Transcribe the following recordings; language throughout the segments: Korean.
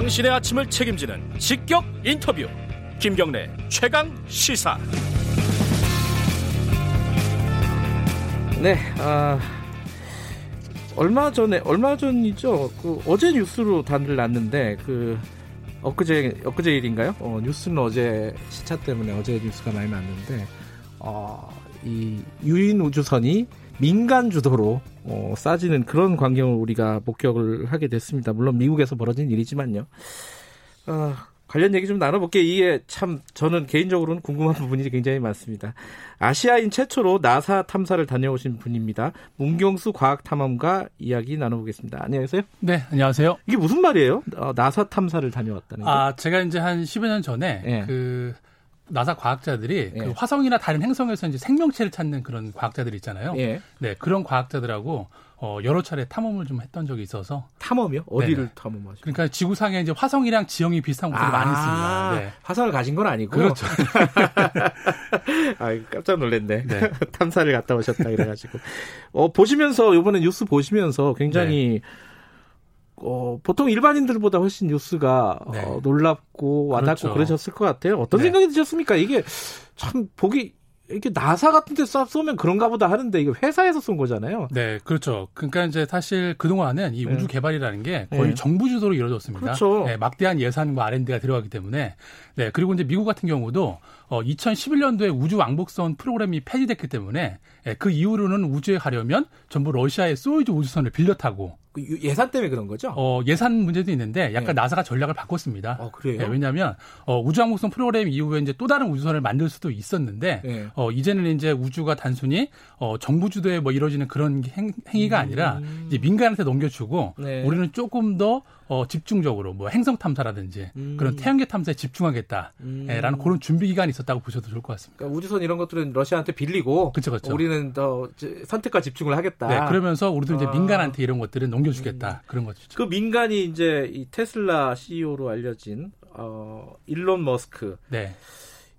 당신의 아침을 책임지는 직격 인터뷰 김경래 최강 시사 네, 아, 얼마 전에 얼마 전이죠. 그 어제 뉴스로 다들 났는데 그 엊그제 엊그제 일인가요? 어, 뉴스는 어제 시차 때문에 어제 뉴스가 많이 났는데 어, 이 유인 우주선이 민간 주도로 어, 싸지는 그런 광경을 우리가 목격을 하게 됐습니다. 물론 미국에서 벌어진 일이지만요. 어, 관련 얘기 좀 나눠볼게요. 이게 참 저는 개인적으로는 궁금한 부분이 굉장히 많습니다. 아시아인 최초로 나사 탐사를 다녀오신 분입니다. 문경수 과학탐험가 이야기 나눠보겠습니다. 안녕하세요. 네, 안녕하세요. 이게 무슨 말이에요? 어, 나사 탐사를 다녀왔다는 게? 아, 제가 이제 한 10여 년 전에 예. 그 나사 과학자들이 예. 그 화성이나 다른 행성에서 이제 생명체를 찾는 그런 과학자들이 있잖아요. 예. 네, 그런 과학자들하고 어, 여러 차례 탐험을 좀 했던 적이 있어서 탐험이요? 어디를 네네. 탐험하시죠? 그러니까 지구상에 이제 화성이랑 지형이 비슷한 곳들이 많이 있습니다. 네. 화성을 가신 건 아니고. 그렇죠. 아, 깜짝 놀랐네. 네. 탐사를 갔다 오셨다 그래가지고. 어, 보시면서, 요번에 뉴스 보시면서 굉장히, 네. 어, 보통 일반인들보다 훨씬 뉴스가 네. 어, 놀랍고 와닿고 그렇죠. 그러셨을것 같아요. 어떤 네. 생각이 드셨습니까? 이게 참 보기, 이렇게 나사 같은 데 쏴- 쏘면 그런가 보다 하는데 이게 회사에서 쏜 거잖아요. 네, 그렇죠. 그러니까 이제 사실 그동안은 이 네. 우주 개발이라는 게 거의 네. 정부 주도로 이루어졌습니다. 그렇죠. 네, 막대한 예산과 R&D가 들어가기 때문에 네, 그리고 이제 미국 같은 경우도 어, 2011년도에 우주 왕복선 프로그램이 폐지됐기 때문에 예, 그 이후로는 우주에 가려면 전부 러시아의 소유주 우주선을 빌려 타고 예산 때문에 그런 거죠? 어, 예산 문제도 있는데 약간 네. 나사가 전략을 바꿨습니다. 어, 그래요? 예, 왜냐하면 어, 우주항공선 프로그램 이후에 이제 또 다른 우주선을 만들 수도 있었는데 네. 어, 이제는 이제 우주가 단순히 어, 정부 주도에 뭐 이루어지는 그런 행, 행위가 아니라 이제 민간한테 넘겨주고 음. 네. 우리는 조금 더 어, 집중적으로 뭐 행성 탐사라든지 음. 그런 태양계 탐사에 집중하겠다라는 음. 그런 준비 기간이 있었다고 보셔도 좋을 것 같습니다. 그러니까 우주선 이런 것들은 러시아한테 빌리고 그쵸, 그쵸. 우리는 더 선택과 집중을 하겠다. 네, 그러면서 우리도 이제 아. 민간한테 이런 것들은 넘겨주겠다 그런 거죠. 그 민간이 이제 이 테슬라 CEO로 알려진 어 일론 머스크 네,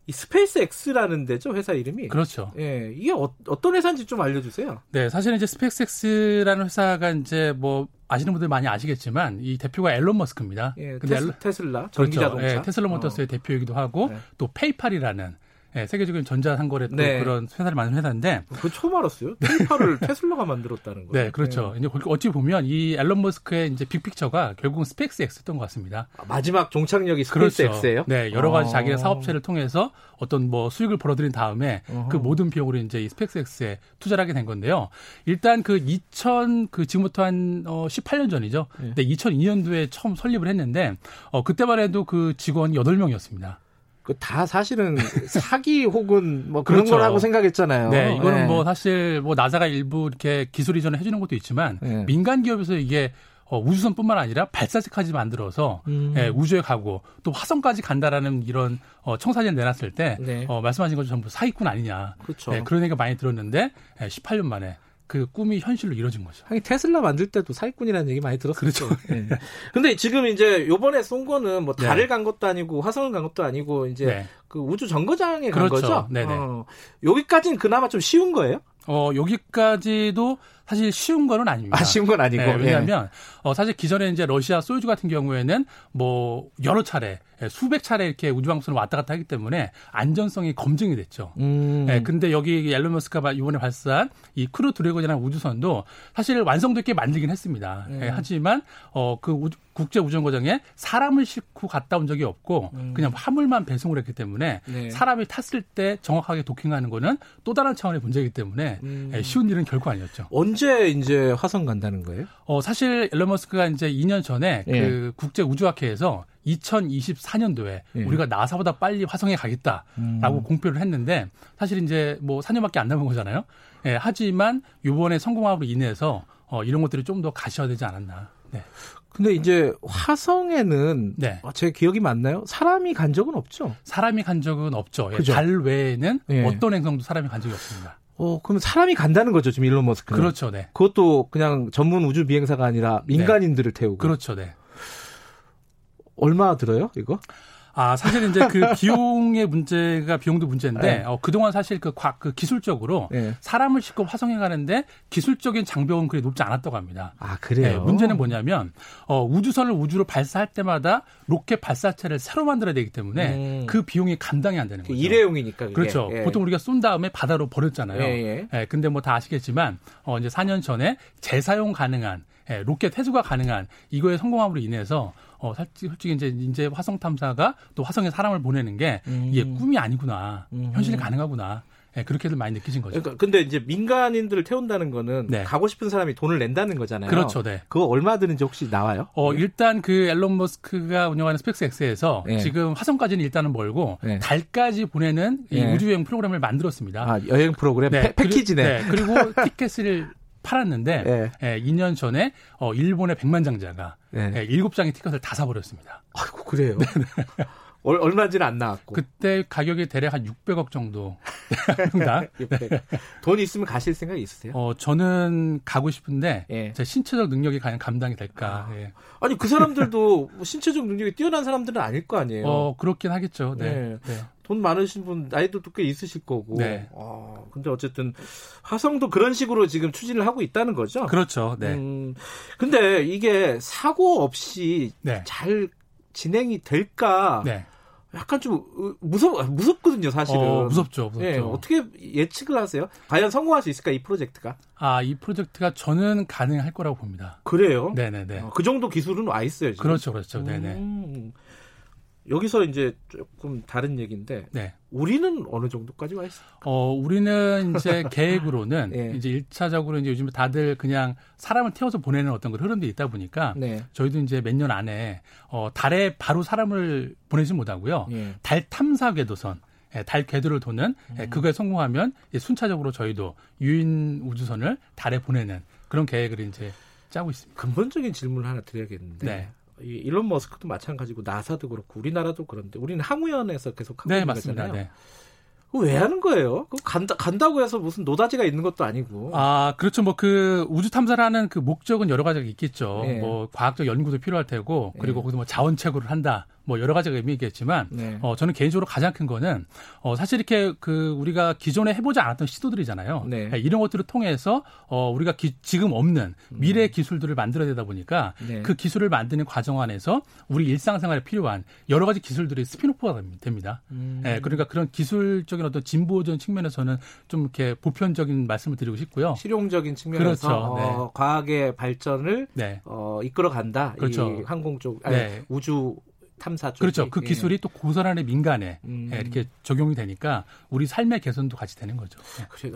이 스페이스 X라는 데죠 회사 이름이. 그렇죠. 예, 이게 어, 어떤 회사인지 좀 알려주세요. 네, 사실은 이제 스페이스X라는 회사가 이제 뭐 아시는 분들 많이 아시겠지만 이 대표가 일론 머스크입니다. 예, 근데 테스, 일론- 테슬라 전기 그렇죠. 예, 테슬라 모터스의 대표이기도 하고 네. 또 페이팔이라는 예, 세계적인 전자상거래 또 네. 그런 회사를 만든 회사인데 그 처음 알았어요. 페이팔을 테슬라가 만들었다는 거예요. 네, 그렇죠. 이제 어찌 보면 이 일론 머스크의 이제 big picture가 결국은 스페이스X였던 것 같습니다. 아, 마지막 종착역이 스페이스 그렇죠. X예요? 네, 여러 가지 어. 자기의 사업체를 통해서 어떤 뭐 수익을 벌어들인 다음에 어허. 그 모든 비용으로 이제 이 스페이스X에 투자를 하게 된 건데요. 일단 그 2000, 그 지금부터 한 어, 18년 전이죠. 예. 근데 2002년도에 처음 설립을 했는데 어, 그때만 해도 그 직원이 8명이었습니다. 그 다 사실은 사기 혹은 뭐 그런 그렇죠. 거라고 생각했잖아요. 네, 이거는 네. 뭐 사실 뭐 나사가 일부 이렇게 기술 이전을 해주는 것도 있지만 네. 민간 기업에서 이게 어, 우주선뿐만 아니라 발사체까지 만들어서 음. 예, 우주에 가고 또 화성까지 간다라는 이런 어, 청사진을 내놨을 때 네. 어, 말씀하신 것처럼 전부 사기꾼 아니냐 그렇죠. 예, 그런 얘기가 많이 들었는데 예, 18년 만에 그 꿈이 현실로 이루어진 거죠. 하긴 테슬라 만들 때도 사기꾼이라는 얘기 많이 들었었죠. 네. 근데 지금 이제 요번에 쏜 거는 뭐 네. 달을 간 것도 아니고 화성을 간 것도 아니고 이제 네. 그 우주 정거장에 간 그렇죠. 거죠. 네네. 어, 여기까지는 그나마 좀 쉬운 거예요? 어, 여기까지도 사실 쉬운 거는 아닙니다. 아, 쉬운 건 아니고. 네, 왜냐하면 어, 사실 기존에 이제 러시아 소유즈 같은 경우에는 뭐 여러 차례 예, 수백 차례 이렇게 우주방송을 왔다 갔다 하기 때문에 안전성이 검증이 됐죠. 예. 음. 예, 근데 여기 일론 머스크가 이번에 발사한 이 크루 드래곤이라는 우주선도 사실 완성됐게 만들긴 했습니다. 음. 예, 하지만 어, 그 우주- 국제 우정 거정에 사람을 싣고 갔다 온 적이 없고 그냥 화물만 배송을 했기 때문에 음. 네. 사람이 탔을 때 정확하게 도킹하는 거는 또 다른 차원의 문제이기 때문에 음. 예, 쉬운 일은 결코 아니었죠. 언제 이제 화성 간다는 거예요? 어, 사실 앨런 머스크가 이제 2년 전에 예. 그 국제 우주학회에서 2024년도에 예. 우리가 나사보다 빨리 화성에 가겠다라고 음. 공표를 했는데 사실 이제 뭐 4년밖에 안 남은 거잖아요. 예, 하지만 이번에 성공함으로 인해서 어, 이런 것들이 좀 더 가셔야 되지 않았나. 네. 근데 이제 화성에는 네. 어, 제 기억이 맞나요? 사람이 간 적은 없죠. 사람이 간 적은 없죠. 예, 그죠? 달 외에는 예. 어떤 행성도 사람이 간 적이 없습니다. 어, 그럼 사람이 간다는 거죠, 지금 일론 머스크는. 그렇죠, 네. 그것도 그냥 전문 우주 비행사가 아니라 민간인들을 태우고. 그렇죠, 네. 얼마 들어요, 이거? 아, 사실 이제 그 비용의 문제가 비용도 문제인데 네. 어, 그동안 사실 그, 과, 그 기술적으로 네. 사람을 싣고 화성에 가는데 기술적인 장벽은 그리 높지 않았다고 합니다. 아, 그래요? 네, 문제는 뭐냐면 어, 우주선을 우주로 발사할 때마다 로켓 발사체를 새로 만들어야 되기 때문에 음. 그 비용이 감당이 안 되는 그 거죠. 일회용이니까 그게. 그렇죠. 예. 보통 우리가 쏜 다음에 바다로 버렸잖아요. 예, 예. 예 근데 뭐 다 아시겠지만 어, 이제 4년 전에 재사용 가능한 예, 로켓 회수가 가능한 이거에 성공함으로 인해서 어, 솔직히 이제, 이제 화성 탐사가 또 화성에 사람을 보내는 게 음. 이게 꿈이 아니구나. 음. 현실이 가능하구나. 네, 그렇게들 많이 느끼신 거죠. 그러니까 근데 이제 민간인들을 태운다는 거는 네. 가고 싶은 사람이 돈을 낸다는 거잖아요. 그렇죠, 네. 그거 얼마 드는지 혹시 나와요? 어, 일단 그 앨런 머스크가 운영하는 스펙스X에서 네. 지금 화성까지는 일단은 멀고 네. 달까지 보내는 이 네. 우주 여행 프로그램을 만들었습니다. 아, 여행 프로그램 네, 패, 키지네 네, 그리고 티켓을 팔았는데 네. 예, 2년 전에 어, 일본의 백만장자가 네. 예, 7장의 티켓을 다 사버렸습니다. 아이고 그래요? 얼마인지는 안 나왔고. 그때 가격이 대략 한 600억 정도. 돈 있으면 가실 생각 있으세요? 어, 저는 가고 싶은데 예. 제 신체적 능력이 과연 감당이 될까. 아. 예. 니그 사람들도 뭐 신체적 능력이 뛰어난 사람들은 아닐 거 아니에요. 어, 그렇긴 하겠죠. 네. 네. 네. 돈 많으신 분 나이도 꽤 있으실 거고. 네. 아, 근데 어쨌든 화성도 그런 식으로 지금 추진을 하고 있다는 거죠. 그렇죠. 네. 음, 근데 이게 사고 없이 네. 잘 진행이 될까? 네. 약간 좀 무섭 무섭거든요, 사실은. 어, 무섭죠, 무섭죠. 네, 어떻게 예측을 하세요? 과연 성공할 수 있을까 이 프로젝트가? 아, 이 프로젝트가 저는 가능할 거라고 봅니다. 그래요? 네네네. 어, 그 정도 기술은 와 있어요. 지금. 그렇죠, 그렇죠. 네네. 음. 여기서 이제 조금 다른 얘기인데 네. 우리는 어느 정도까지 와 있어요? 어, 우리는 이제 계획으로는 네. 이제 일차적으로 이제 요즘 다들 그냥 사람을 태워서 보내는 어떤 그런 흐름도 있다 보니까 네. 저희도 이제 몇 년 안에 어, 달에 바로 사람을 보내지 못하고요. 네. 달 탐사 궤도선 예, 달 궤도를 도는 예, 음. 그거에 성공하면 순차적으로 저희도 유인 우주선을 달에 보내는 그런 계획을 이제 짜고 있습니다. 근본적인 질문을 하나 드려야겠는데 네. 이 일론 머스크도 마찬가지고 나사도 그렇고 우리나라도 그런데 우리는 항우연에서 계속 하고 네, 있는 맞습니다. 거잖아요. 네. 왜 하는 거예요? 그 간다, 간다고 해서 무슨 노다지가 있는 것도 아니고. 아, 그렇죠. 뭐 그 우주 탐사라는 그 목적은 여러 가지가 있겠죠. 네. 뭐 과학적 연구도 필요할 테고, 그리고 네. 거기서 뭐 자원 채굴을 한다. 뭐 여러 가지가 의미겠지만 네. 어, 저는 개인적으로 가장 큰 거는 어, 사실 이렇게 그 우리가 기존에 해보지 않았던 시도들이잖아요. 네. 네 이런 것들을 통해서 어, 우리가 기, 지금 없는 미래 음. 기술들을 만들어야 되다 보니까 네. 그 기술을 만드는 과정 안에서 우리 일상생활에 필요한 여러 가지 기술들이 spin-off가 됩니다. 음. 네, 그러니까 그런 기술적인 어떤 진보적인 측면에서는 좀 이렇게 보편적인 말씀을 드리고 싶고요. 실용적인 측면에서 그렇죠. 어, 네. 과학의 발전을 네. 어, 이끌어 간다. 그렇죠. 이 항공 쪽, 아니, 네. 우주 탐사 쪽 그렇죠. 그 예. 기술이 예. 또 고스란히 민간에 음. 예, 이렇게 적용이 되니까 우리 삶의 개선도 같이 되는 거죠. 예. 그래,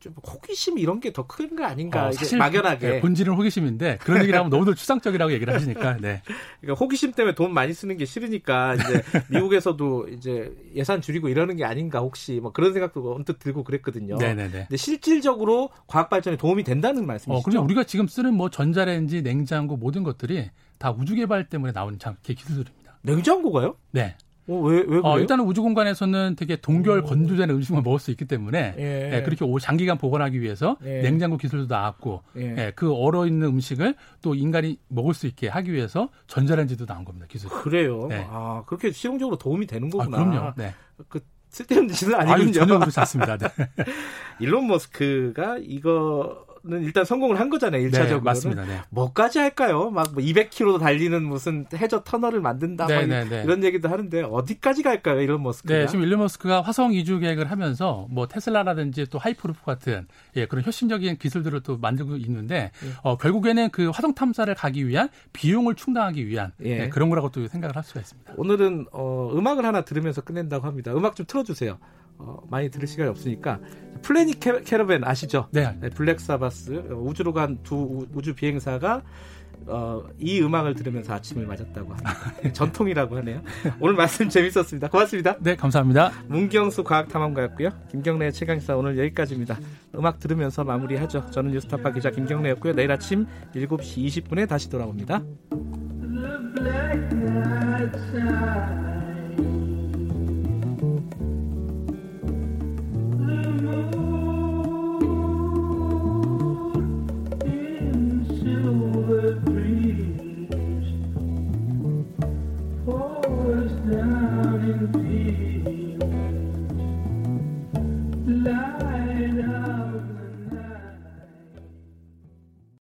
좀 호기심 이런 게 더 큰 거 아닌가 어, 사실 막연하게 네, 본질은 호기심인데 그런 얘기를 하면 너무들 추상적이라고 얘기를 하시니까 네. 그러니까 호기심 때문에 돈 많이 쓰는 게 싫으니까 이제 미국에서도 이제 예산 줄이고 이러는 게 아닌가 혹시 뭐 그런 생각도 언뜻 들고 그랬거든요. 네네네. 근데 실질적으로 과학 발전에 도움이 된다는 말씀이시죠? 어, 그럼 우리가 지금 쓰는 뭐 전자레인지, 냉장고 모든 것들이 다 우주 개발 때문에 나오는 기술들입니다. 냉장고가요? 네. 어, 왜, 왜 어, 일단은 우주 공간에서는 되게 동결 건조된 음식을 먹을 수 있기 때문에 예. 예, 그렇게 장기간 보관하기 위해서 예. 냉장고 기술도 나왔고 예. 예. 그 얼어 있는 음식을 또 인간이 먹을 수 있게 하기 위해서 전자레인지도 나온 겁니다. 기술. 그래요. 네. 아 그렇게 실용적으로 도움이 되는 거구나. 아, 그럼요. 네. 그 쓸데없는 짓은 아니군요. 아유, 전혀 그렇지 않습니다. 네. 일론 머스크가 이거 는 일단 성공을 한 거잖아요. 1차적으로. 네, 맞습니다. 네. 뭐까지 할까요? 막 200km 달리는 무슨 해저 터널을 만든다 네, 네, 네, 이런 얘기도 하는데 어디까지 갈까요? 일론 머스크가? 네, 지금 일론 머스크가 화성 이주 계획을 하면서 뭐 테슬라라든지 또 하이퍼루프 같은 예, 그런 혁신적인 기술들을 또 만들고 있는데 예. 어, 결국에는 그 화성 탐사를 가기 위한 비용을 충당하기 위한 예. 예, 그런 거라고 또 생각을 할 수가 있습니다. 오늘은 어, 음악을 하나 들으면서 끝낸다고 합니다. 음악 좀 틀어 주세요. 어, 많이 들을 시간이 없으니까 Planet Caravan 아시죠? 네. 네 블랙 사바스 어, 우주로 간 두 우주 비행사가 어, 이 음악을 들으면서 아침을 맞았다고 합니다. 전통이라고 하네요. 오늘 말씀 재밌었습니다. 고맙습니다. 네, 감사합니다. 문경수 과학탐험가였고요. 김경래 최강사 오늘 여기까지입니다. 음악 들으면서 마무리하죠. 저는 뉴스타파 기자 김경래였고요. 내일 아침 7시 20분에 다시 돌아옵니다.